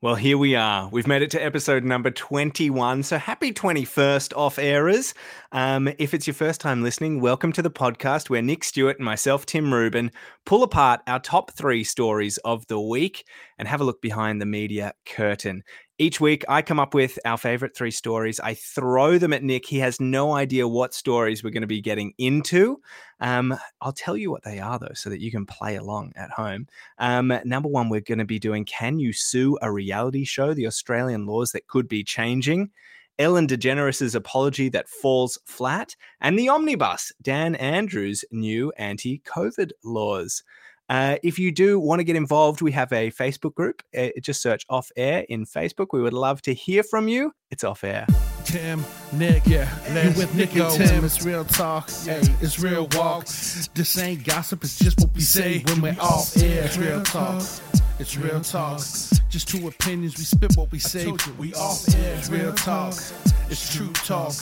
Well, here we are. We've made it to episode number 21. So happy 21st off airers. Um, if it's your first time listening, welcome to the podcast where Nick Stewart and myself, Tim Rubin, pull apart our top three stories of the week and have a look behind the media curtain. Each week, I come up with our favorite three stories. I throw them at Nick. He has no idea what stories we're going to be getting into. Um, I'll tell you what they are, though, so that you can play along at home. Um, number one, we're going to be doing Can You Sue a Reality Show? The Australian laws that could be changing. Ellen DeGeneres' apology that falls flat, and the omnibus, Dan Andrews' new anti COVID laws. Uh, if you do want to get involved, we have a Facebook group. Uh, just search Off Air in Facebook. We would love to hear from you. It's Off Air. Tim, Nick, yeah, you with Nick and Tim. It's real talk, yeah, it's real walk. This ain't gossip, it's just what we say when we're off air. It's real talk, it's real talk. Just two opinions, we spit what we say. We off air. It's real talk, it's true talk.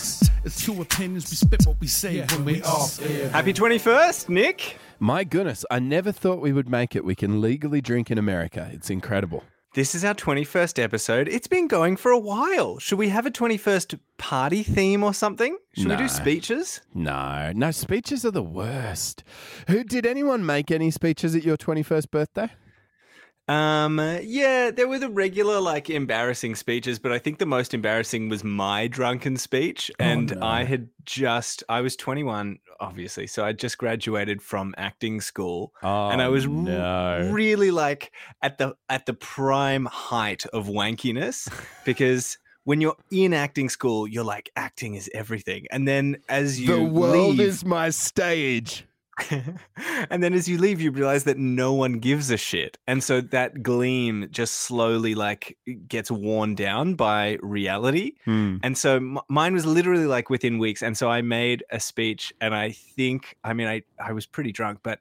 It's two opinions, we spit what we say when we off air. Happy 21st, Nick. My goodness, I never thought we would make it. We can legally drink in America. It's incredible. This is our 21st episode. It's been going for a while. Should we have a 21st party theme or something? Should we do speeches? No, no, speeches are the worst. Who did anyone make any speeches at your 21st birthday? Um, yeah, there were the regular like embarrassing speeches, but I think the most embarrassing was my drunken speech. And no. I had just, I was 21, obviously. So I just graduated from acting school. Oh, and I was r- no. really like at the at the prime height of wankiness because when you're in acting school, you're like acting is everything. And then as you the world leave, is my stage. and then as you leave, you realize that no one gives a shit. And so that gleam just slowly like gets worn down by reality. Hmm. And so m- mine was literally like within weeks. And so I made a speech, and I think, I mean, I, I was pretty drunk, but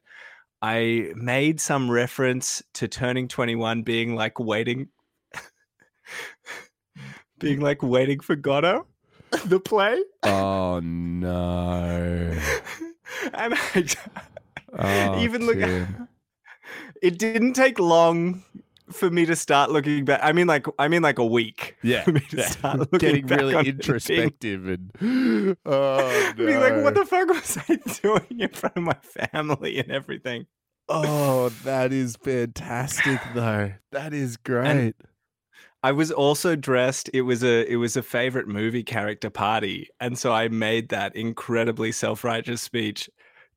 I made some reference to turning 21 being like waiting, being like waiting for Godot, the play. Oh no. and I Oh, even look, it didn't take long for me to start looking back. I mean, like, I mean, like a week. Yeah, for me to yeah. start looking getting back really on it and being- introspective and oh no. being like, what the fuck was I doing in front of my family and everything? Oh, that is fantastic though. That is great. I was also dressed. It was a it was a favorite movie character party, and so I made that incredibly self righteous speech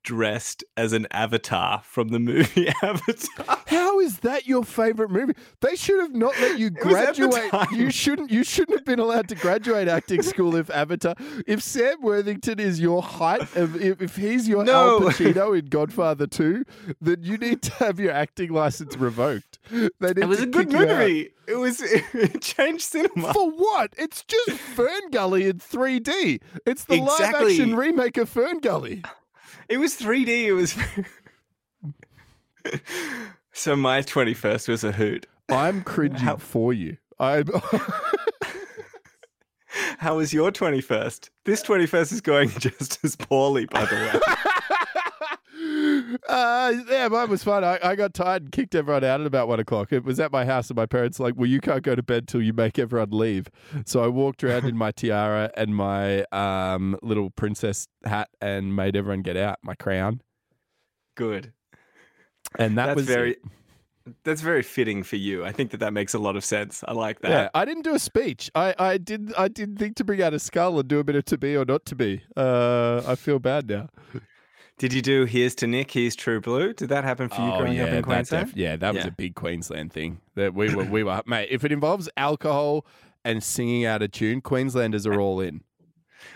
dressed as an avatar from the movie Avatar. How is that your favorite movie? They should have not let you was at the graduate. You shouldn't. You shouldn't have been allowed to graduate acting school if Avatar. If Sam Worthington is your height, if, if he's your Al No. Pacino in Godfather Two, then you need to have your acting license revoked. It was a good kick you out. movie. It was it changed cinema. For what? It's just Fern Gully in 3D. It's the live action remake of Fern Gully. It was 3D. It was. so my 21st was a hoot. I'm cringing How- for you. I'm. How was your 21st? This 21st is going just as poorly, by the way. Uh, yeah, mine was fun. I, I got tired and kicked everyone out at about one o'clock. It was at my house, and my parents were like, "Well, you can't go to bed till you make everyone leave." So I walked around in my tiara and my um, little princess hat and made everyone get out. My crown, Good. and that That's was very. it. That's very fitting for you. I think that that makes a lot of sense. I like that. Yeah, I didn't do a speech. I, I did I did think to bring out a skull and do a bit of to be or not to be. Uh, I feel bad now. Did you do "Here's to Nick"? Here's True Blue. Did that happen for you growing up in Queensland? def- yeah, that was Yeah. a big Queensland thing. That we were we were mate. If it involves alcohol and singing out of tune, Queenslanders are all in.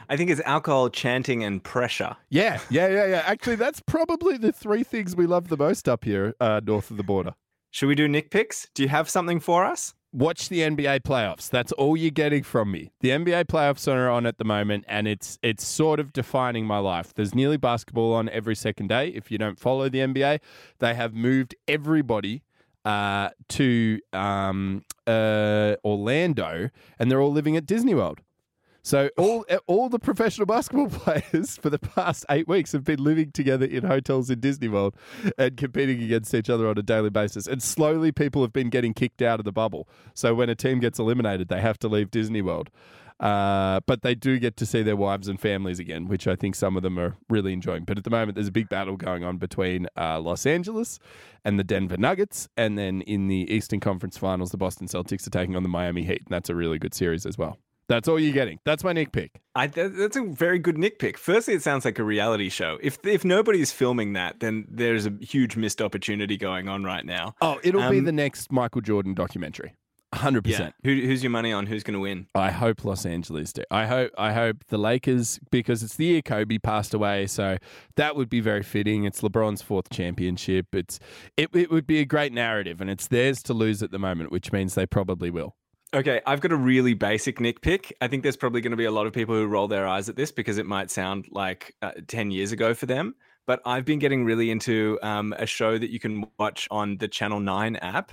I think it's alcohol, chanting, and pressure. Yeah, yeah, yeah, yeah. Actually, that's probably the three things we love the most up here uh, north of the border. Should we do Nick picks? Do you have something for us? Watch the NBA playoffs. That's all you're getting from me. The NBA playoffs are on at the moment, and it's it's sort of defining my life. There's nearly basketball on every second day. If you don't follow the NBA, they have moved everybody uh, to um, uh, Orlando, and they're all living at Disney World. So all all the professional basketball players for the past eight weeks have been living together in hotels in Disney World and competing against each other on a daily basis. And slowly, people have been getting kicked out of the bubble. So when a team gets eliminated, they have to leave Disney World. Uh, but they do get to see their wives and families again, which I think some of them are really enjoying. But at the moment, there's a big battle going on between uh, Los Angeles and the Denver Nuggets. And then in the Eastern Conference Finals, the Boston Celtics are taking on the Miami Heat. And that's a really good series as well. That's all you're getting. That's my Nick pick. I, that's a very good Nick pick. Firstly, it sounds like a reality show. If if nobody's filming that, then there's a huge missed opportunity going on right now. Oh, it'll um, be the next Michael Jordan documentary. Hundred yeah. percent. Who, who's your money on? Who's going to win? I hope Los Angeles do. I hope. I hope the Lakers because it's the year Kobe passed away, so that would be very fitting. It's LeBron's fourth championship. It's it. It would be a great narrative, and it's theirs to lose at the moment, which means they probably will. Okay, I've got a really basic Nick pick. I think there's probably going to be a lot of people who roll their eyes at this because it might sound like uh, ten years ago for them. But I've been getting really into um, a show that you can watch on the Channel Nine app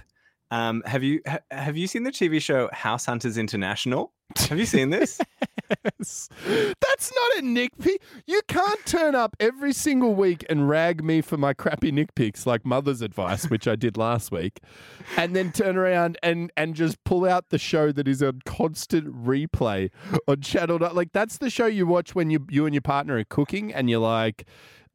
um, have you ha- have you seen the TV show House Hunters International? Have you seen this? yes. That's not a Nick. You can't turn up every single week and rag me for my crappy Nick picks like mother's advice, which I did last week, and then turn around and and just pull out the show that is on constant replay on Channel. Like that's the show you watch when you you and your partner are cooking, and you're like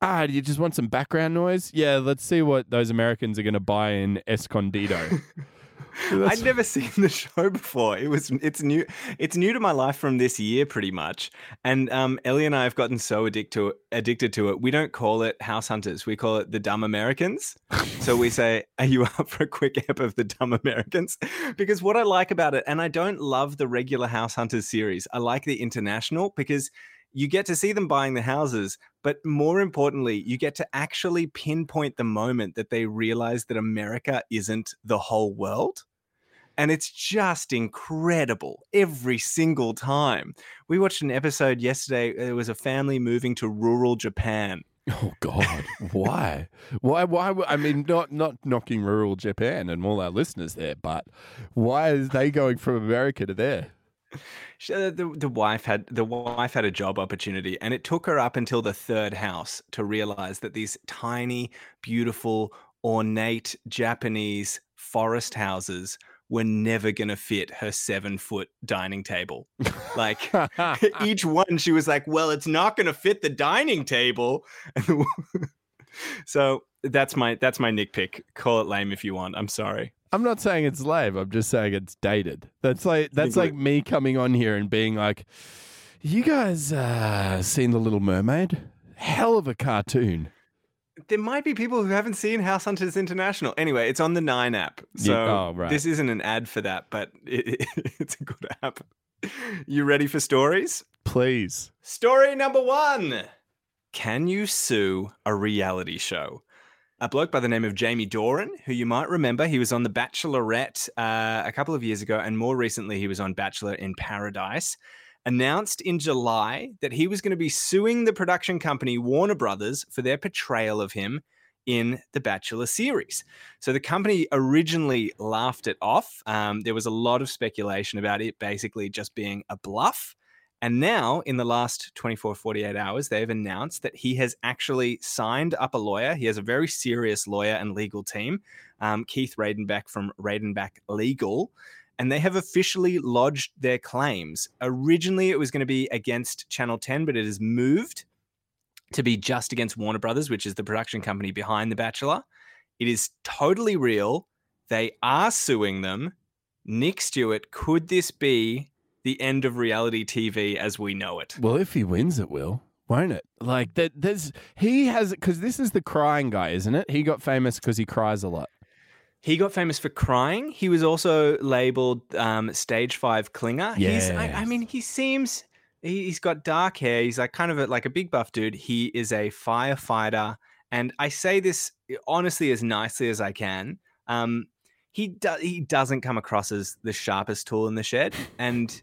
ah, you just want some background noise? Yeah, let's see what those Americans are going to buy in Escondido. I'd never seen the show before. It was it's new it's new to my life from this year pretty much. And um, Ellie and I have gotten so addicted to it, addicted to it. We don't call it House Hunters. We call it the Dumb Americans. so we say, "Are you up for a quick ep of the Dumb Americans?" Because what I like about it, and I don't love the regular House Hunters series. I like the international because you get to see them buying the houses, but more importantly, you get to actually pinpoint the moment that they realize that America isn't the whole world. And it's just incredible every single time. We watched an episode yesterday. There was a family moving to rural Japan. Oh God! Why? why? Why? I mean, not not knocking rural Japan and all our listeners there, but why is they going from America to there? Uh, the, the wife had the wife had a job opportunity and it took her up until the third house to realize that these tiny beautiful ornate japanese forest houses were never going to fit her seven foot dining table. Like each one, she was like, well, it's not going to fit the dining table. so that's my that's my Nick pick. Call it lame if you want. I'm sorry. I'm not saying it's lame. I'm just saying it's dated. That's like that's like me coming on here and being like, "You guys uh, seen the Little Mermaid? Hell of a cartoon." There might be people who haven't seen House Hunters International. Anyway, it's on the Nine app, so yeah. oh, right. this isn't an ad for that, but it, it, it's a good app. You ready for stories? Please. Story number one: Can you sue a reality show? A bloke by the name of Jamie Doran, who you might remember. He was on The Bachelorette uh, a couple of years ago, and more recently, he was on Bachelor in Paradise. Announced in July that he was going to be suing the production company Warner Brothers for their portrayal of him in the Bachelor series. So the company originally laughed it off. Um, there was a lot of speculation about it basically just being a bluff. And now, in the last 24, 48 hours, they've announced that he has actually signed up a lawyer. He has a very serious lawyer and legal team, um, Keith Radenbeck from Radenbeck Legal, and they have officially lodged their claims. Originally, it was going to be against Channel 10, but it has moved to be just against Warner Brothers, which is the production company behind The Bachelor. It is totally real. They are suing them. Nick Stewart, could this be the end of reality TV as we know it. Well, if he wins, it will, won't it? Like that. There's he has because this is the crying guy, isn't it? He got famous because he cries a lot. He got famous for crying. He was also labeled um, stage five clinger. Yeah. I, I, mean, he seems he's got dark hair. He's like kind of a, like a big buff dude. He is a firefighter, and I say this honestly as nicely as I can. Um, he do- he doesn't come across as the sharpest tool in the shed, and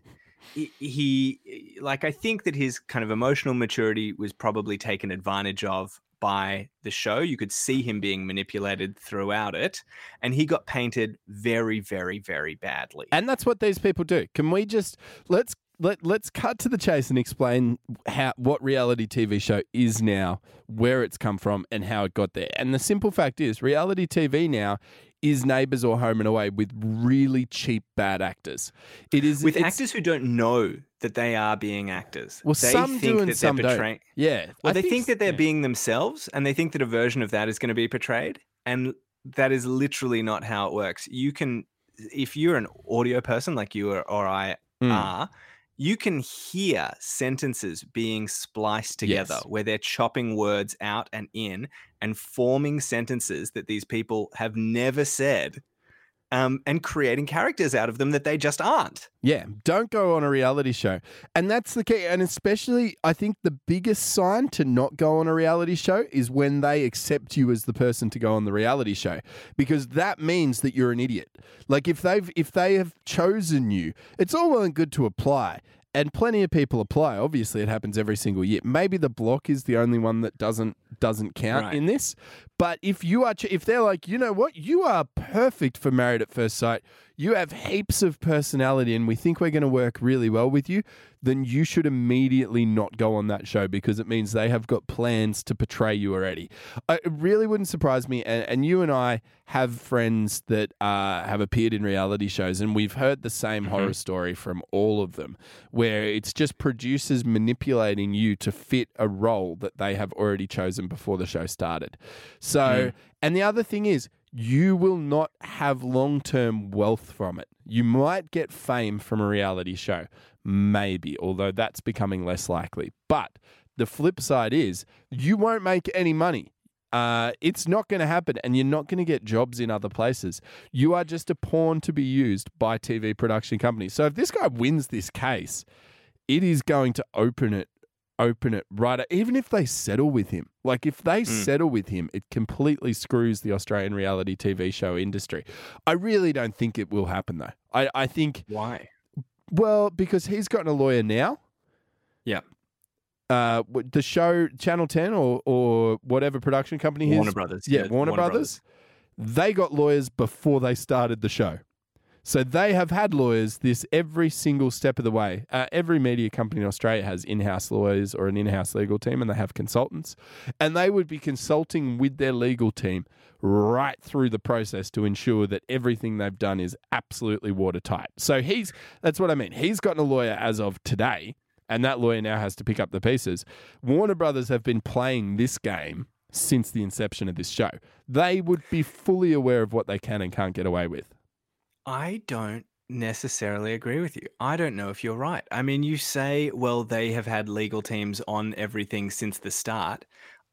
he, like I think that his kind of emotional maturity was probably taken advantage of by the show. You could see him being manipulated throughout it, and he got painted very, very, very badly. And that's what these people do. Can we just let's let let's cut to the chase and explain how what reality TV show is now, where it's come from, and how it got there. And the simple fact is, reality TV now is Neighbours or Home and Away with really cheap bad actors. It is with actors who don't know that they are being actors. Well, they some think do and that some they're don't. Yeah, Well, I they think that they're yeah. being themselves, and they think that a version of that is going to be portrayed, and that is literally not how it works. You can, if you're an audio person like you or, or I Mm. are, you can hear sentences being spliced together Yes. where they're chopping words out and in and forming sentences that these people have never said. Um, and creating characters out of them that they just aren't. Yeah, don't go on a reality show. And that's the key. And especially, I think the biggest sign to not go on a reality show is when they accept you as the person to go on the reality show, because that means that you're an idiot. Like if they've if they have chosen you, it's all well and good to apply. And plenty of people apply. Obviously, it happens every single year. Maybe the block is the only one that doesn't doesn't count Right. in this. But if you are, ch- if they're like, you know what, you are perfect for Married at First Sight. You have heaps of personality, and we think we're going to work really well with you. Then you should immediately not go on that show because it means they have got plans to portray you already. Uh, It really wouldn't surprise me. And, and you and I have friends that uh, have appeared in reality shows, and we've heard the same horror story from all of them, where it's just producers manipulating you to fit a role that they have already chosen before the show started. So, and the other thing is, you will not have long term wealth from it. You might get fame from a reality show, maybe, although that's becoming less likely. But the flip side is, you won't make any money. Uh, it's not going to happen, and you're not going to get jobs in other places. You are just a pawn to be used by TV production companies. So if this guy wins this case, it is going to open it, open it right. Even if they settle with him, like if they settle with him, it completely screws the Australian reality TV show industry. I really don't think it will happen though. I, I think Why? well because he's gotten a lawyer now. Yeah. Uh, the show Channel Ten or or whatever production company he is, Warner Brothers. yeah, Warner, Brothers, they got lawyers before they started the show. So they have had lawyers this every single step of the way. Uh, every media company in Australia has in-house lawyers or an in-house legal team, and they have consultants, and they would be consulting with their legal team right through the process to ensure that everything they've done is absolutely watertight. So he's that's what I mean. He's gotten a lawyer as of today, and that lawyer now has to pick up the pieces. Warner Brothers have been playing this game since the inception of this show. They would be fully aware of what they can and can't get away with. I don't necessarily agree with you. I don't know if you're right. I mean, you say, well, they have had legal teams on everything since the start.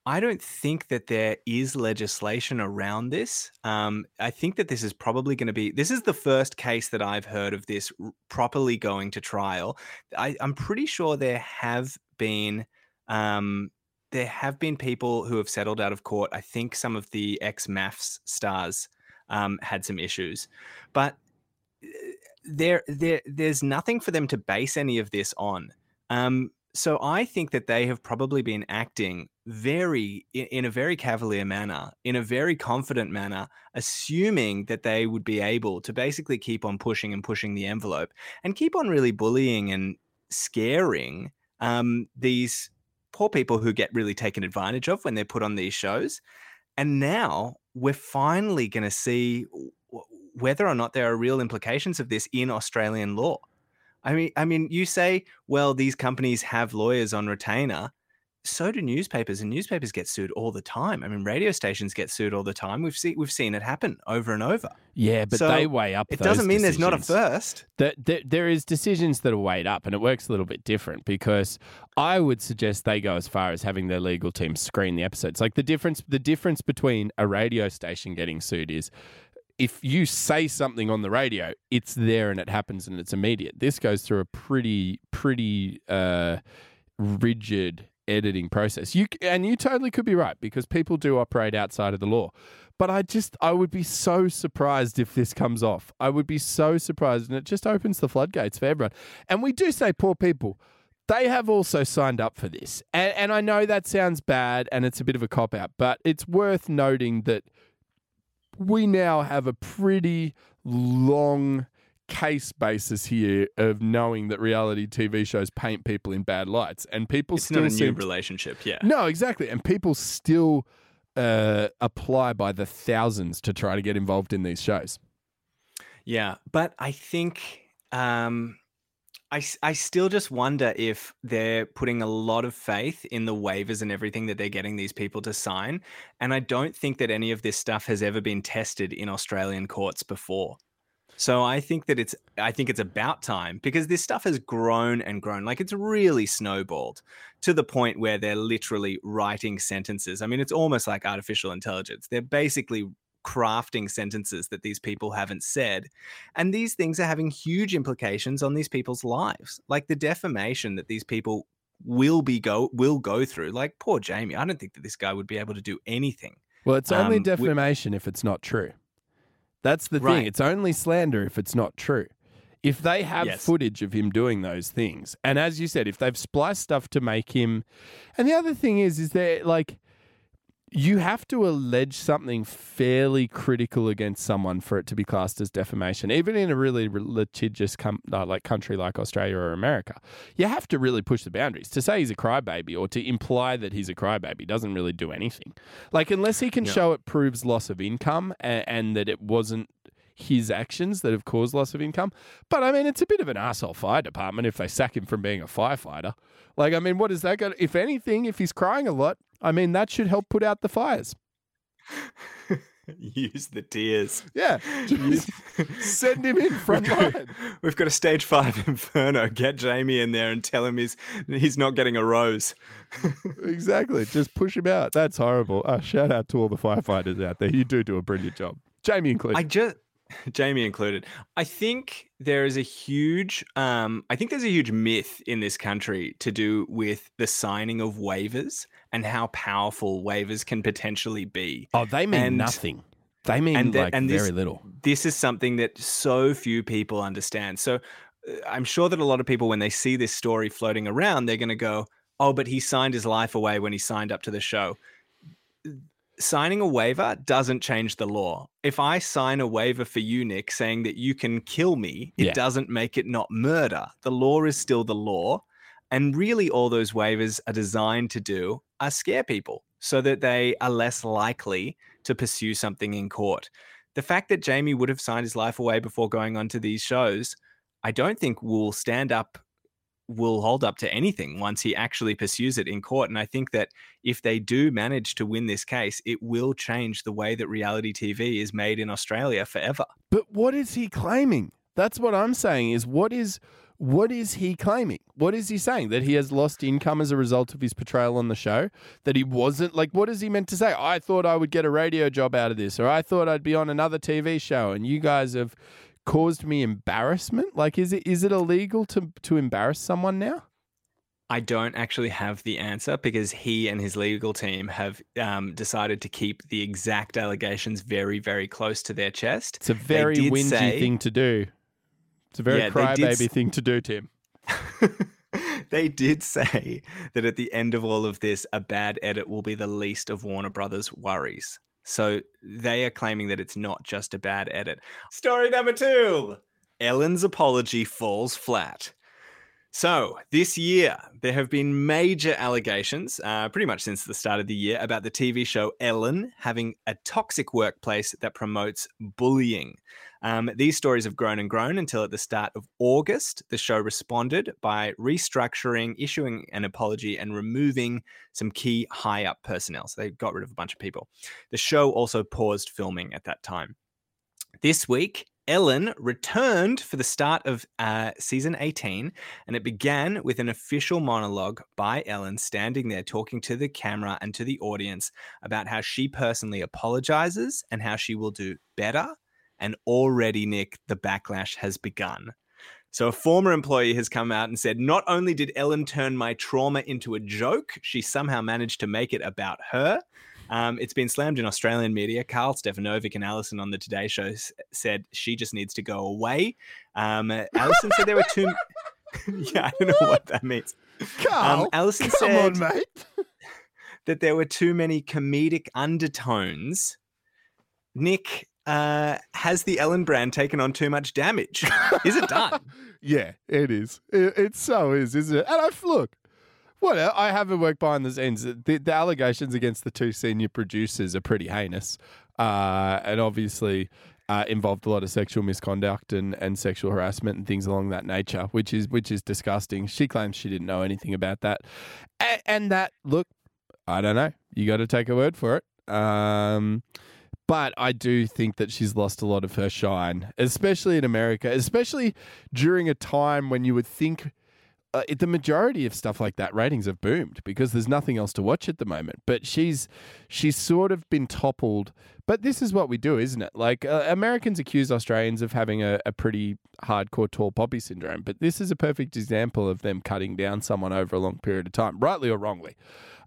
I don't think that there is legislation around this. Um, I think that this is probably going to be. This is the first case that I've heard of this properly going to trial. I, I'm pretty sure there have been um, there have been people who have settled out of court. I think some of the ex MAFS stars um, had some issues, but uh, there, there, there's nothing for them to base any of this on. Um, so I think that they have probably been acting very in, a very cavalier manner, in a very confident manner, assuming that they would be able to basically keep on pushing and pushing the envelope and keep on really bullying and scaring um, these poor people who get really taken advantage of when they're put on these shows. And now we're finally going to see whether or not there are real implications of this in Australian law. I mean, I mean, you say, well, these companies have lawyers on retainer. So do newspapers, and newspapers get sued all the time. I mean, radio stations get sued all the time. We've seen we've seen it happen over and over. Yeah, but So they weigh up. It doesn't mean there's not a first. There, there, there is decisions that are weighed up, and it works a little bit different because I would suggest they go as far as having their legal team screen the episodes. Like the difference, the difference between a radio station getting sued is if you say something on the radio, it's there and it happens and it's immediate. This goes through a pretty, pretty uh, rigid editing process. You and you totally could be right because people do operate outside of the law. But I just I would be so surprised if this comes off. I would be so surprised and it just opens the floodgates for everyone. And we do say poor people. They have also signed up for this. And and I know that sounds bad and it's a bit of a cop out, but it's worth noting that we now have a pretty long case basis here of knowing that reality TV shows paint people in bad lights, and people It's still not a new seem relationship. Yeah. no, exactly, and people still uh, apply by the thousands to try to get involved in these shows. Yeah, but I think um, I, I still just wonder if they're putting a lot of faith in the waivers and everything that they're getting these people to sign. And I don't think that any of this stuff has ever been tested in Australian courts before. So I think that it's I think it's about time because this stuff has grown and grown. Like it's really snowballed to the point where they're literally writing sentences. I mean, it's almost like artificial intelligence. They're basically crafting sentences that these people haven't said. And these things are having huge implications on these people's lives. Like the defamation that these people will be go will go through. Like poor Jamie. I don't think that this guy would be able to do anything. Well, it's only Um, we- defamation if it's not true. That's the thing. It's only slander if it's not true. If they have Yes. footage of him doing those things, and as you said, if they've spliced stuff to make him, and the other thing is, is there like you have to allege something fairly critical against someone for it to be classed as defamation, even in a really litigious com- uh, like country like Australia or America. You have to really push the boundaries. To say he's a crybaby or to imply that he's a crybaby doesn't really do anything. Like unless he can No. show it proves loss of income and, and that it wasn't his actions that have caused loss of income. But I mean, it's a bit of an asshole fire department if they sack him from being a firefighter. Like, I mean, what is that going to, if anything, if he's crying a lot, I mean, that should help put out the fires. Use the tears. Yeah. Send him in front We've got- line. We've got a stage five inferno. Get Jamie in there and tell him he's he's not getting a rose. Exactly. Just push him out. That's horrible. Uh, shout out to all the firefighters out there. You do do a brilliant job. Jamie included. I just Jamie included. I think there is a huge um I think there's a huge myth in this country to do with the signing of waivers and how powerful waivers can potentially be. oh, they mean and- nothing. They mean and the- like and this- very little. This is something that so few people understand. So uh, I'm sure that a lot of people when they see this story floating around they're going to go, "Oh, but he signed his life away when he signed up to the show." signing a waiver doesn't change the law. If I sign a waiver for you, Nick, saying that you can kill me, it Yeah. doesn't make it not murder. The law is still the law. And really, all those waivers are designed to do are scare people so that they are less likely to pursue something in court. The fact that Jamie would have signed his life away before going on to these shows, I don't think will stand up, will hold up to anything once he actually pursues it in court. And I think that if they do manage to win this case, it will change the way that reality TV is made in Australia forever. But what is he claiming? That's what I'm saying is what is what is he claiming? What is he saying? That he has lost income as a result of his portrayal on the show? That he wasn't like what is he meant to say? I thought I would get a radio job out of this, or I thought I'd be on another TV show and you guys have caused me embarrassment? Like is it is it illegal to to embarrass someone now? I don't actually have the answer because he and his legal team have um, decided to keep the exact allegations very, very close to their chest. It's a very whingy say- thing to do. It's a very Yeah, did crybaby thing to do, Tim. they did say that at the end of all of this, a bad edit will be the least of Warner Brothers' worries. So they are claiming that it's not just a bad edit. Story number two Ellen's apology falls flat. So, this year, there have been major allegations, uh, pretty much since the start of the year, about the TV show Ellen having a toxic workplace that promotes bullying. Um, these stories have grown and grown until at the start of August, the show responded by restructuring, issuing an apology, and removing some key high up personnel. So they got rid of a bunch of people. The show also paused filming at that time. This week, Ellen returned for the start of uh, season 18, and it began with an official monologue by Ellen standing there talking to the camera and to the audience about how she personally apologizes and how she will do better. And already, Nick, the backlash has begun. So, a former employee has come out and said, Not only did Ellen turn my trauma into a joke, she somehow managed to make it about her. Um, it's been slammed in Australian media. Karl Stefanovic and Allison on the Today Show s- said she just needs to go away. Um, Allison said there were two. yeah, I don't know what that means. Karl, Um, Allison come said on, mate. that there were too many comedic undertones. Nick, uh, has the Ellen brand taken on too much damage? Is it done? Yeah, it is. It, it so is, isn't it? And I look, what I haven't worked behind the scenes. The, the allegations against the two senior producers are pretty heinous, uh, and obviously uh, involved a lot of sexual misconduct and, and sexual harassment and things along that nature, which is which is disgusting. She claims she didn't know anything about that, and, and that look, I don't know. You got to take a word for it. Um, but I do think that she's lost a lot of her shine, especially in America, especially during a time when you would think uh, the majority of stuff like that ratings have boomed because there's nothing else to watch at the moment. But she's she's sort of been toppled. But this is what we do, isn't it? Like uh, Americans accuse Australians of having a, a pretty hardcore tall poppy syndrome, but this is a perfect example of them cutting down someone over a long period of time, rightly or wrongly.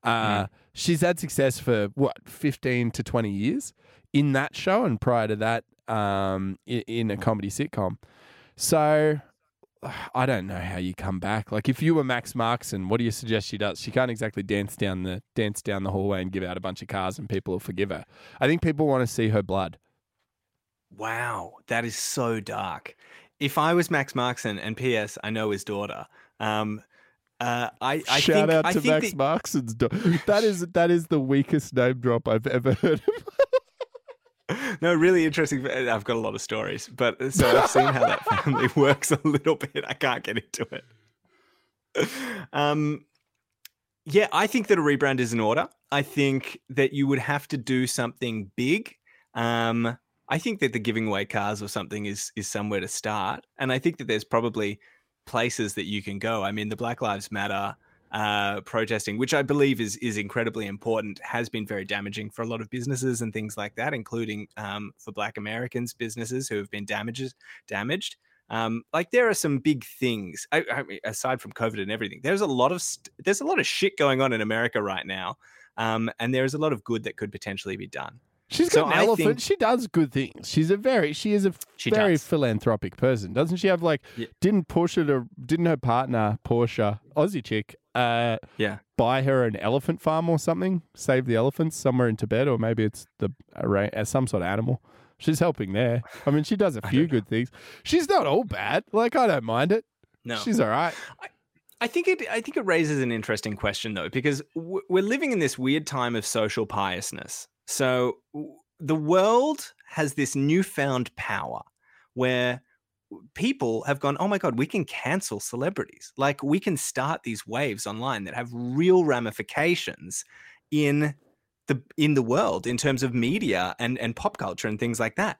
Uh, mm. She's had success for what, 15 to 20 years in that show and prior to that um, in, in a comedy sitcom. So I don't know how you come back. Like if you were Max Markson, what do you suggest she does? She can't exactly dance down the dance down the hallway and give out a bunch of cars and people will forgive her. I think people want to see her blood. Wow, that is so dark. If I was Max Markson, and P.S. I know his daughter, um, uh, I, I shout think, out I to Max that... Markson's daughter. That is that is the weakest name drop I've ever heard. No, really interesting. I've got a lot of stories, but uh, so I've seen how that family works a little bit. I can't get into it. Um, yeah, I think that a rebrand is in order. I think that you would have to do something big. Um, I think that the giving away cars or something is is somewhere to start, and I think that there's probably places that you can go. I mean, the Black Lives Matter uh, protesting, which I believe is is incredibly important, has been very damaging for a lot of businesses and things like that, including um, for Black Americans businesses who have been damages damaged. Um, like there are some big things I, I mean, aside from COVID and everything. There's a lot of st- there's a lot of shit going on in America right now, um, and there is a lot of good that could potentially be done. She's got so an I elephant. Think, she does good things. She's a very she is a very does. philanthropic person, doesn't she? Have like yeah. didn't Portia to didn't her partner Portia Aussie chick uh yeah buy her an elephant farm or something, save the elephants somewhere in Tibet, or maybe it's the uh, some sort of animal. She's helping there. I mean, she does a few good things. She's not all bad. Like I don't mind it. No, she's all right. I, I think it. I think it raises an interesting question though, because we're living in this weird time of social piousness. So the world has this newfound power where people have gone, oh my God, we can cancel celebrities. Like we can start these waves online that have real ramifications in the in the world in terms of media and, and pop culture and things like that.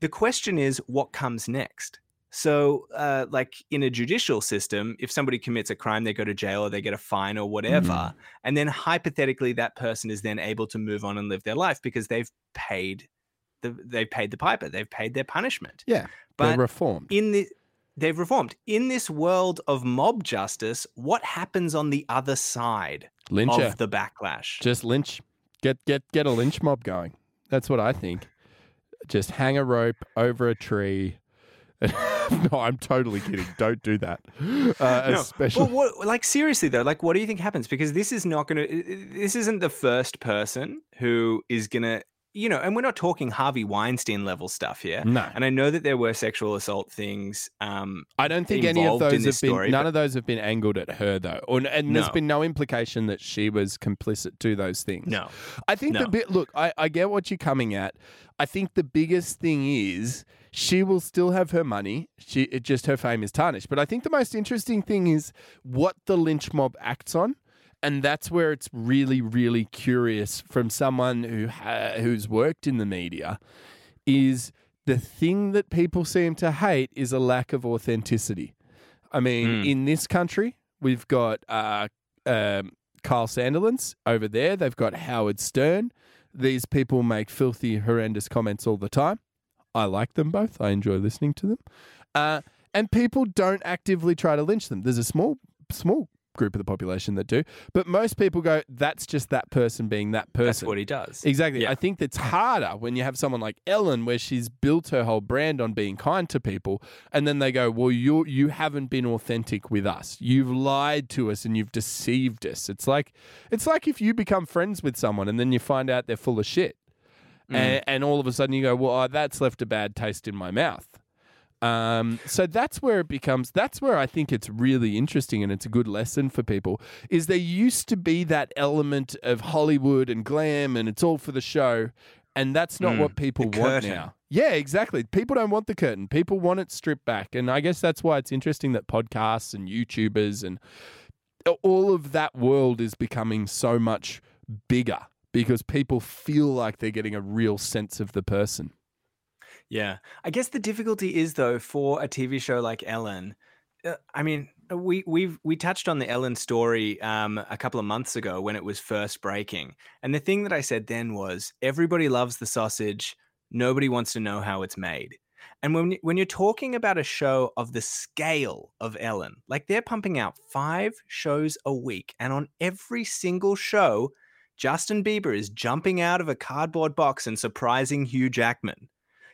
The question is what comes next? So, uh, like in a judicial system, if somebody commits a crime, they go to jail or they get a fine or whatever. Mm. And then hypothetically, that person is then able to move on and live their life because they've paid the they've paid the piper, they've paid their punishment. Yeah, but they're reformed. In the they've reformed in this world of mob justice. What happens on the other side Lyncher. of the backlash? Just lynch. Get get get a lynch mob going. That's what I think. Just hang a rope over a tree no, I'm totally kidding. Don't do that. Uh, no, especially, but what, like seriously though, like what do you think happens? Because this is not going to. This isn't the first person who is going to you know, and we're not talking Harvey Weinstein level stuff here. No. And I know that there were sexual assault things. Um, I don't think any of those have been. Story, none but... of those have been angled at her though, or, and no. there's been no implication that she was complicit to those things. No. I think no. the bit. Look, I, I get what you're coming at. I think the biggest thing is she will still have her money. She it just her fame is tarnished. But I think the most interesting thing is what the lynch mob acts on and that's where it's really, really curious from someone who ha- who's worked in the media. Is the thing that people seem to hate is a lack of authenticity. I mean, mm. in this country, we've got uh, um, Kyle Sandilands over there. They've got Howard Stern. These people make filthy, horrendous comments all the time. I like them both. I enjoy listening to them. Uh, and people don't actively try to lynch them. There's a small, small group of the population that do. But most people go, that's just that person being that person. That's what he does. Exactly. Yeah. I think that's harder when you have someone like Ellen, where she's built her whole brand on being kind to people, and then they go, well, you you haven't been authentic with us. You've lied to us and you've deceived us. It's like it's like if you become friends with someone and then you find out they're full of shit. Mm. and, and all of a sudden you go, well, oh, that's left a bad taste in my mouth. Um, so that's where it becomes. That's where I think it's really interesting, and it's a good lesson for people. Is there used to be that element of Hollywood and glam, and it's all for the show, and that's not Mm, what people want now. Yeah, exactly. People don't want the curtain. People want it stripped back, and I guess that's why it's interesting that podcasts and YouTubers and all of that world is becoming so much bigger because people feel like they're getting a real sense of the person. Yeah. I guess the difficulty is though for a TV show like Ellen. Uh, I mean, we we've we touched on the Ellen story um, a couple of months ago when it was first breaking, and the thing that I said then was everybody loves the sausage, nobody wants to know how it's made. And when when you're talking about a show of the scale of Ellen, like they're pumping out five shows a week, and on every single show, Justin Bieber is jumping out of a cardboard box and surprising Hugh Jackman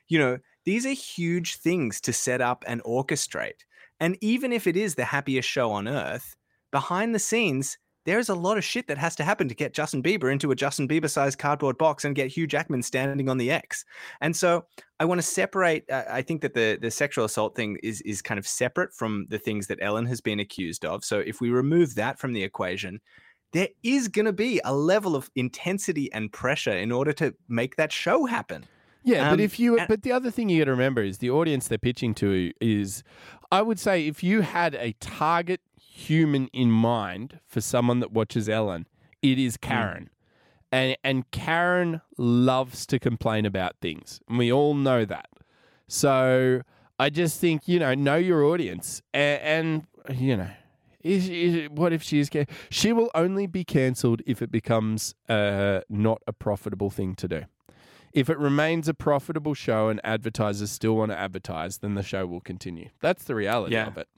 you know, these are huge things to set up and orchestrate. And even if it is the happiest show on earth, behind the scenes, there's a lot of shit that has to happen to get Justin Bieber into a Justin Bieber sized cardboard box and get Hugh Jackman standing on the X. And so I want to separate. Uh, I think that the the sexual assault thing is is kind of separate from the things that Ellen has been accused of. So if we remove that from the equation, there is going to be a level of intensity and pressure in order to make that show happen. Yeah, but Um, if you, but the other thing you got to remember is the audience they're pitching to is, I would say, if you had a target human in mind for someone that watches Ellen, it is Karen, and and Karen loves to complain about things, and we all know that. So I just think you know know your audience, and, and you know. Is, is what if she is? Can- she will only be cancelled if it becomes uh, not a profitable thing to do. If it remains a profitable show and advertisers still want to advertise, then the show will continue. That's the reality Yeah. of it.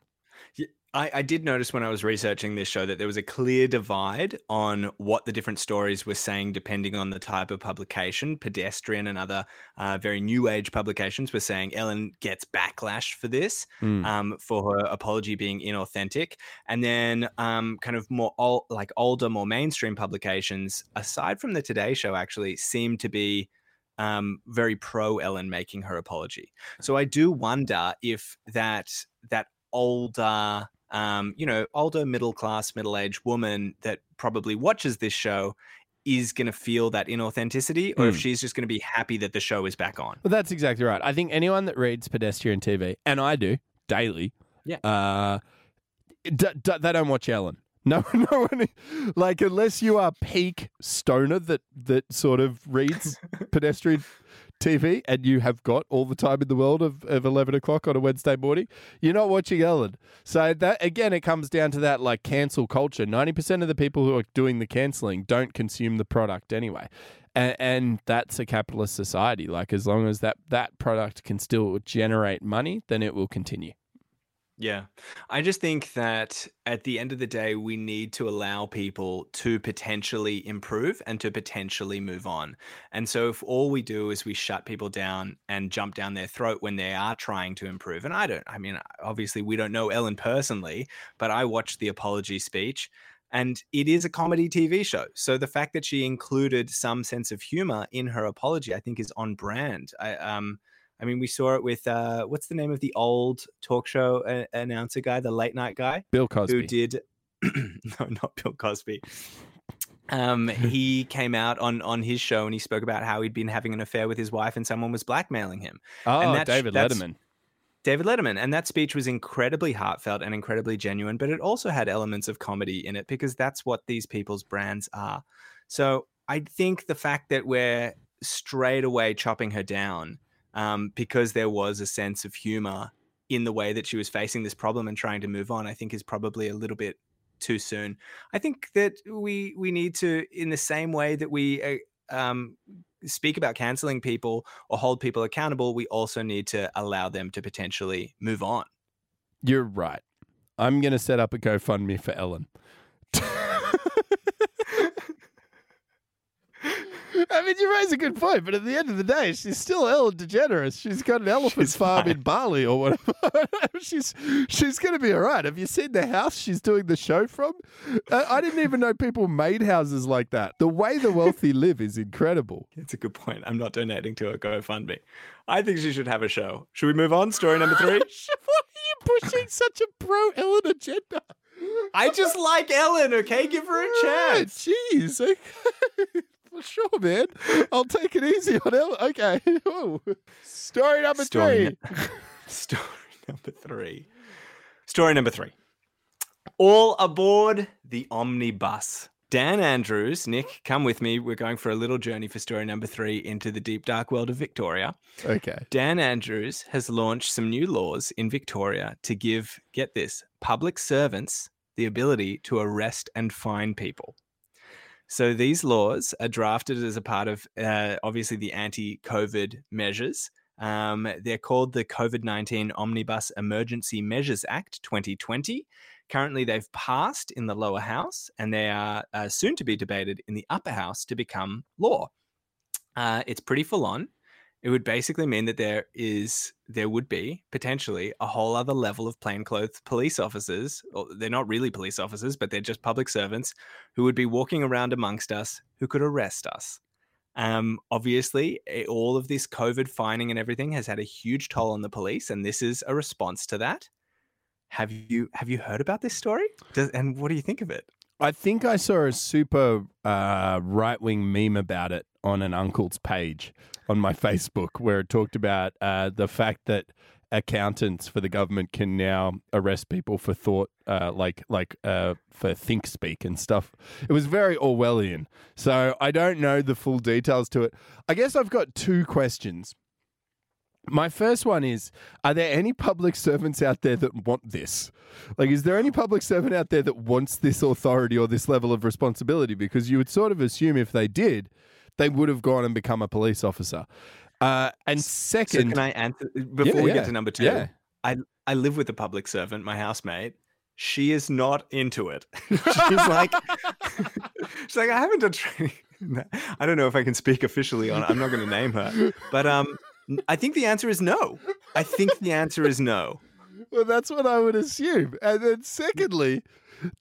I, I did notice when I was researching this show that there was a clear divide on what the different stories were saying, depending on the type of publication. Pedestrian and other uh, very new age publications were saying Ellen gets backlash for this, Mm. um, for her apology being inauthentic. And then, um, kind of more ol- like older, more mainstream publications, aside from the Today Show, actually seem to be um, very pro Ellen making her apology. So I do wonder if that that older, um, you know, older middle class, middle aged woman that probably watches this show is going to feel that inauthenticity, or if Hmm. she's just going to be happy that the show is back on. Well, that's exactly right. I think anyone that reads pedestrian TV, and I do daily, Yeah. uh, d- d- they don't watch Ellen. No, no one. Like unless you are peak stoner that that sort of reads pedestrian TV, and you have got all the time in the world of, of eleven o'clock on a Wednesday morning, you're not watching Ellen. So that again, it comes down to that like cancel culture. Ninety percent of the people who are doing the canceling don't consume the product anyway. And, and that's a capitalist society. Like as long as that that product can still generate money, then it will continue. Yeah. I just think that at the end of the day, we need to allow people to potentially improve and to potentially move on. And so, if all we do is we shut people down and jump down their throat when they are trying to improve, and I don't, I mean, obviously, we don't know Ellen personally, but I watched the apology speech. And it is a comedy TV show. So the fact that she included some sense of humor in her apology, I think, is on brand. I, um, I mean, we saw it with uh, what's the name of the old talk show uh, announcer guy, the late night guy Bill Cosby. who did no, not Bill Cosby. Um, he came out on on his show and he spoke about how he'd been having an affair with his wife and someone was blackmailing him. oh, and that's- David that's- Letterman. David Letterman, and that speech was incredibly heartfelt and incredibly genuine, but it also had elements of comedy in it because that's what these people's brands are. So I think the fact that we're straight away chopping her down um, because there was a sense of humor in the way that she was facing this problem and trying to move on, I think is probably a little bit too soon. I think that we we need to, in the same way that we uh, um, speak about canceling people or hold people accountable, we also need to allow them to potentially move on. You're right. I'm going to set up a GoFundMe for Ellen. I mean, you raise a good point, but at the end of the day, she's still Ellen DeGeneres. She's got an elephant She's farm fine. in Bali or whatever. she's she's going to be all right. Have you seen the house she's doing the show from? Uh, I didn't even know people made houses like that. The way the wealthy live is incredible. It's a good point. I'm not donating to a GoFundMe. I think she should have a show. Should we move on? Story number three. Why are you pushing such a pro Ellen agenda? I just like Ellen, okay? Give her a chance. Jeez. Okay. Sure, man. I'll take it easy on Ellen. Okay. Ooh. Story number Story three. Story number three. Story number three. All aboard the omnibus. Dan Andrews, Nick, come with me. We're going for a little journey for story number three into the deep dark world of Victoria. Okay. Dan Andrews has launched some new laws in Victoria to give, get this, public servants the ability to arrest and fine people. So these laws are drafted as a part of uh, obviously the anti COVID measures. Um, they're called the COVID 19 Omnibus Emergency Measures Act 2020. Currently, they've passed in the lower house and they are uh, soon to be debated in the upper house to become law. Uh, it's pretty full on it would basically mean that there is there would be potentially a whole other level of plainclothes police officers they're not really police officers but they're just public servants who would be walking around amongst us who could arrest us. Um, obviously eh, all of this covid fining and everything has had a huge toll on the police and this is a response to that. Have you have you heard about this story? Does, and what do you think of it? I think I saw a super uh, right wing meme about it on an uncle's page on my Facebook where it talked about uh, the fact that accountants for the government can now arrest people for thought, uh, like like uh, for think speak and stuff. It was very Orwellian. So I don't know the full details to it. I guess I've got two questions. My first one is Are there any public servants out there that want this? Like, is there any public servant out there that wants this authority or this level of responsibility? Because you would sort of assume if they did, they would have gone and become a police officer. Uh, and so second, can i answer before Yeah, we yeah, get to number two yeah. I I live with a public servant, my housemate. She is not into it. she's like, she's like, I haven't done training. I don't know if I can speak officially on. it. I'm not going to name her, but um, I think the answer is no. I think the answer is no. Well, that's what I would assume. And then secondly,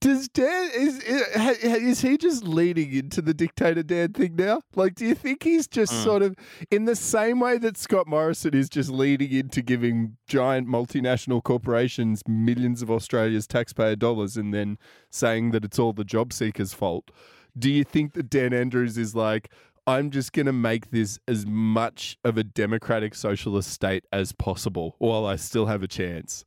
does Dan is is is he just leading into the dictator Dan thing now? Like, do you think he's just Mm. sort of in the same way that Scott Morrison is just leading into giving giant multinational corporations millions of Australia's taxpayer dollars and then saying that it's all the job seekers' fault? Do you think that Dan Andrews is like? I'm just going to make this as much of a democratic socialist state as possible while I still have a chance.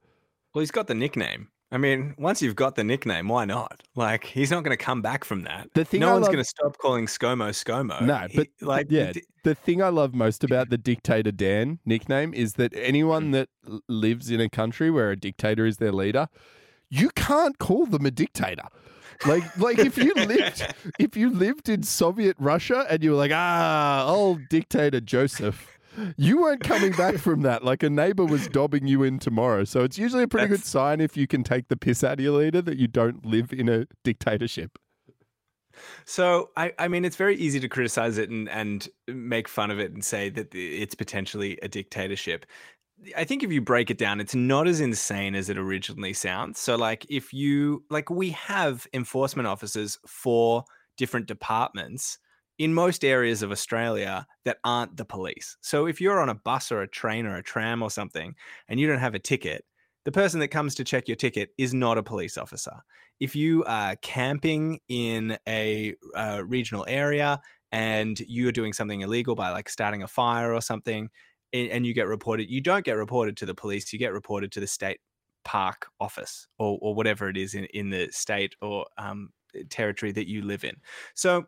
Well, he's got the nickname. I mean, once you've got the nickname, why not? Like, he's not going to come back from that. The thing no I one's love- going to stop calling ScoMo ScoMo. No, He- but like, yeah, d- the thing I love most about the dictator Dan nickname is that anyone that lives in a country where a dictator is their leader, you can't call them a dictator. Like, like if you lived, if you lived in Soviet Russia and you were like, ah, old dictator Joseph, you weren't coming back from that. Like a neighbor was dobbing you in tomorrow. So it's usually a pretty good sign if you can take the piss out of your leader that you don't live in a dictatorship. So I, I mean, it's very easy to criticize it and and make fun of it and say that it's potentially a dictatorship. I think if you break it down, it's not as insane as it originally sounds. So, like, if you like, we have enforcement officers for different departments in most areas of Australia that aren't the police. So, if you're on a bus or a train or a tram or something and you don't have a ticket, the person that comes to check your ticket is not a police officer if you are camping in a uh, regional area and you're doing something illegal by like starting a fire or something and you get reported you don't get reported to the police you get reported to the state park office or, or whatever it is in, in the state or um, territory that you live in so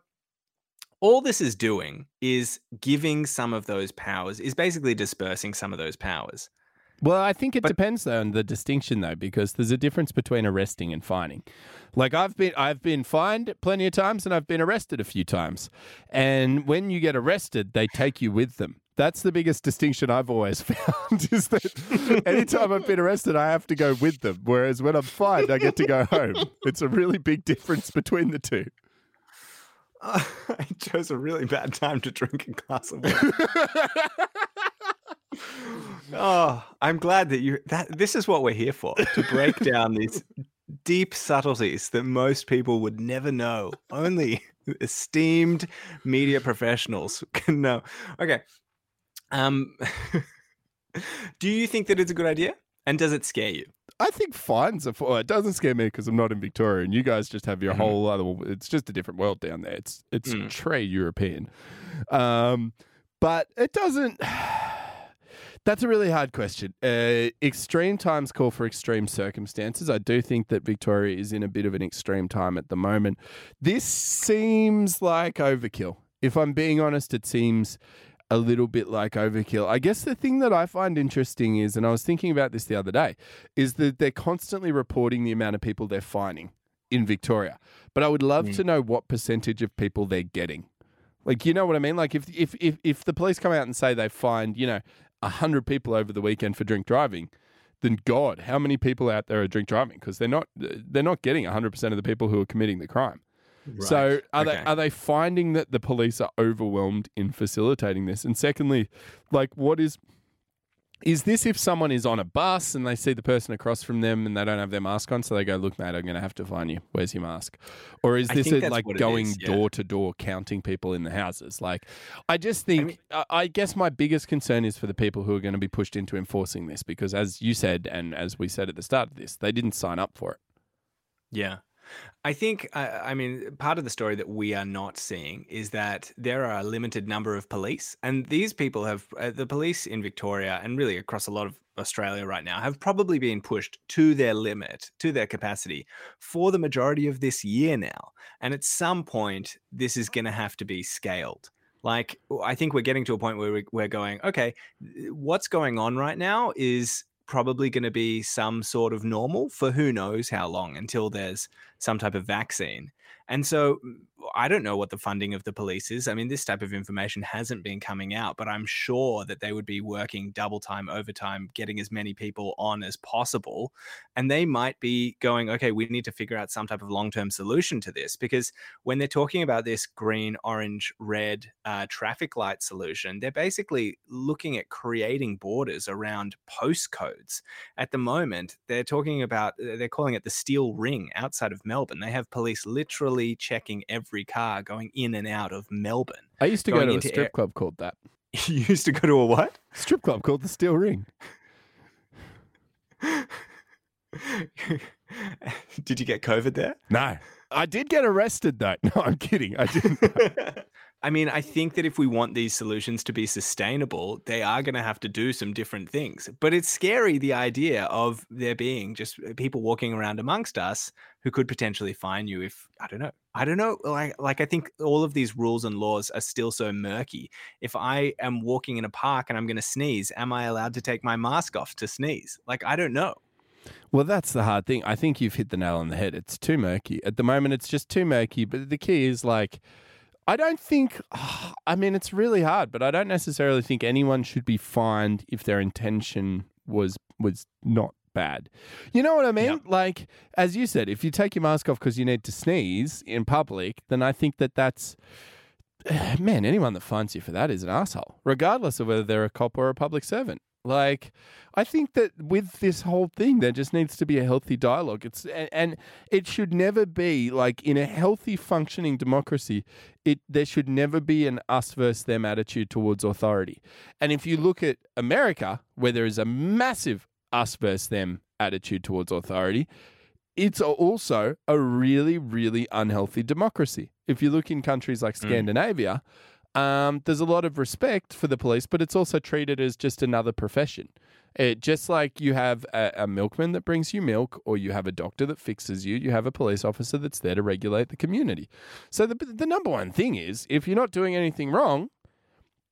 all this is doing is giving some of those powers is basically dispersing some of those powers Well, I think it But- depends though on the distinction though, because there's a difference between arresting and fining. Like I've been I've been fined plenty of times and I've been arrested a few times. And when you get arrested, they take you with them. That's the biggest distinction I've always found is that anytime I've been arrested, I have to go with them. Whereas when I'm fined, I get to go home. It's a really big difference between the two. Uh, I chose a really bad time to drink a glass of wine. oh, I'm glad that you that this is what we're here for to break down these deep subtleties that most people would never know. Only esteemed media professionals can know. Okay. Um do you think that it's a good idea? And does it scare you? I think fines are for. It doesn't scare me because I'm not in Victoria, and you guys just have your Mhm. whole other. It's just a different world down there. It's it's Mm. trade European, um, but it doesn't. That's a really hard question. Uh, extreme times call for extreme circumstances. I do think that Victoria is in a bit of an extreme time at the moment. This seems like overkill. If I'm being honest, it seems a little bit like overkill. I guess the thing that I find interesting is, and I was thinking about this the other day, is that they're constantly reporting the amount of people they're fining in Victoria. But I would love Mm. to know what percentage of people they're getting. Like, you know what I mean? Like, if if if, if the police come out and say they fined, you know, hundred people over the weekend for drink driving, then God, how many people out there are drink driving? Because they're not they're not getting hundred percent of the people who are committing the crime. So are they are they finding that the police are overwhelmed in facilitating this? And secondly, like what is is this if someone is on a bus and they see the person across from them and they don't have their mask on, so they go, "Look, mate, I'm going to have to find you. Where's your mask?" Or is this a, like going is, yeah. door to door counting people in the houses? Like, I just think, mean- I, I guess my biggest concern is for the people who are going to be pushed into enforcing this, because as you said and as we said at the start of this, they didn't sign up for it. Yeah. I think, uh, I mean, part of the story that we are not seeing is that there are a limited number of police, and these people have, uh, the police in Victoria and really across a lot of Australia right now, have probably been pushed to their limit, to their capacity for the majority of this year now. And at some point, this is going to have to be scaled. Like, I think we're getting to a point where we- we're going, okay, what's going on right now is probably going to be some sort of normal for who knows how long until there's some type of vaccine. And so I don't know what the funding of the police is. I mean, this type of information hasn't been coming out, but I'm sure that they would be working double time, overtime, getting as many people on as possible. And they might be going, okay, we need to figure out some type of long term solution to this. Because when they're talking about this green, orange, red uh, traffic light solution, they're basically looking at creating borders around postcodes. At the moment, they're talking about, uh, they're calling it the steel ring outside of Melbourne. They have police literally checking every car going in and out of Melbourne. I used to go to a strip air- club called that. you used to go to a what? Strip club called the Steel Ring. Did you get COVID there? No. I did get arrested though. No, I'm kidding. I didn't. I mean, I think that if we want these solutions to be sustainable, they are going to have to do some different things. But it's scary the idea of there being just uh, people walking around amongst us who could potentially fine you if I don't know. I don't know. Like, like I think all of these rules and laws are still so murky. If I am walking in a park and I'm going to sneeze, am I allowed to take my mask off to sneeze? Like, I don't know. Well, that's the hard thing. I think you've hit the nail on the head. It's too murky. At the moment, it's just too murky. But the key is like, I don't think, I mean, it's really hard, but I don't necessarily think anyone should be fined if their intention was was not bad. You know what I mean? Yep. Like, as you said, if you take your mask off because you need to sneeze in public, then I think that that's. Man, anyone that fines you for that is an asshole, regardless of whether they're a cop or a public servant. Like, I think that with this whole thing, there just needs to be a healthy dialogue. It's and, and it should never be like in a healthy functioning democracy. It there should never be an us versus them attitude towards authority. And if you look at America, where there is a massive us versus them attitude towards authority, it's also a really, really unhealthy democracy. If you look in countries like hmm. Scandinavia, um, there's a lot of respect for the police, but it's also treated as just another profession. It, just like you have a, a milkman that brings you milk, or you have a doctor that fixes you, you have a police officer that's there to regulate the community. So the the number one thing is, if you're not doing anything wrong,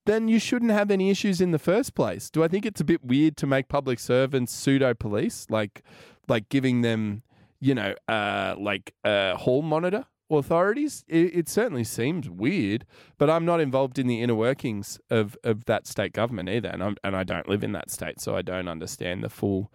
then you shouldn't have any issues in the first place. Do I think it's a bit weird to make public servants pseudo police, like like giving them, you know, uh, like a hall monitor authorities? It, it certainly seems weird, but I'm not involved in the inner workings of, of that state government either, and I'm, and I don't live in that state, so I don't understand the full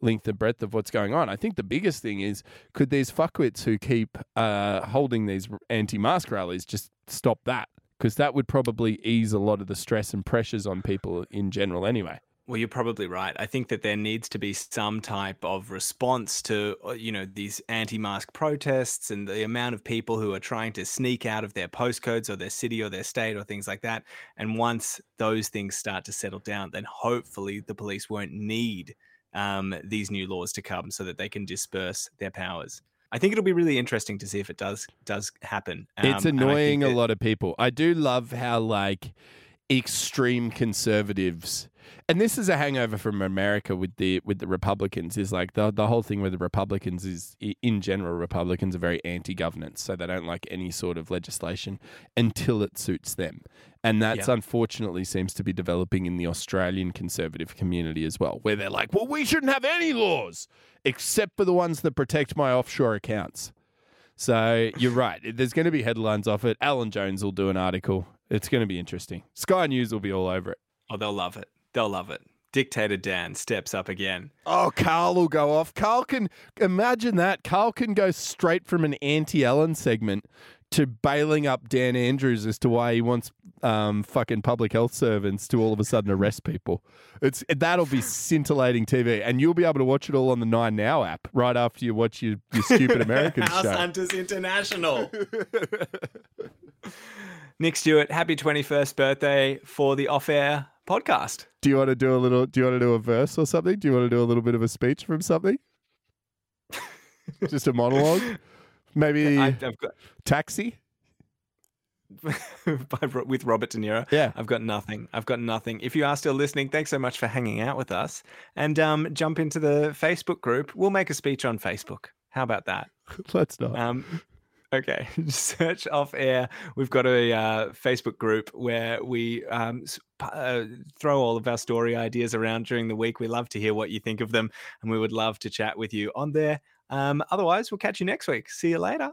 length and breadth of what's going on. I think the biggest thing is could these fuckwits who keep uh, holding these anti-mask rallies just stop that? Because that would probably ease a lot of the stress and pressures on people in general, anyway. Well, you're probably right. I think that there needs to be some type of response to, uh, you know, these anti-mask protests and the amount of people who are trying to sneak out of their postcodes or their city or their state or things like that. And once those things start to settle down, then hopefully the police won't need um, these new laws to come so that they can disperse their powers. I think it'll be really interesting to see if it does does happen. Um, it's annoying a lot of people. I do love how like extreme conservatives. And this is a hangover from America with the with the Republicans is like the the whole thing with the Republicans is in general Republicans are very anti-governance so they don't like any sort of legislation until it suits them. And that's yeah. unfortunately seems to be developing in the Australian conservative community as well where they're like well we shouldn't have any laws except for the ones that protect my offshore accounts. So you're right. There's going to be headlines off it. Alan Jones will do an article it's going to be interesting Sky News will be all over it oh they'll love it They'll love it. Dictator Dan steps up again. Oh, Karl will go off. Karl can imagine that. Karl can go straight from an anti Ellen segment to bailing up Dan Andrews as to why he wants um, fucking public health servants to all of a sudden arrest people. It's that'll be scintillating TV, and you'll be able to watch it all on the Nine Now app right after you watch your, your stupid American House show. Hunters International. Nick Stewart, happy 21st birthday for the off air podcast. Do you want to do a little? Do you want to do a verse or something? Do you want to do a little bit of a speech from something? Just a monologue, maybe. I, got taxi. with Robert De Niro. Yeah. I've got nothing. I've got nothing. If you are still listening, thanks so much for hanging out with us. And um, jump into the Facebook group. We'll make a speech on Facebook. How about that? Let's not. Um, Okay, search off air. We've got a uh, Facebook group where we um, uh, throw all of our story ideas around during the week. We love to hear what you think of them, and we would love to chat with you on there. Um, otherwise, we'll catch you next week. See you later.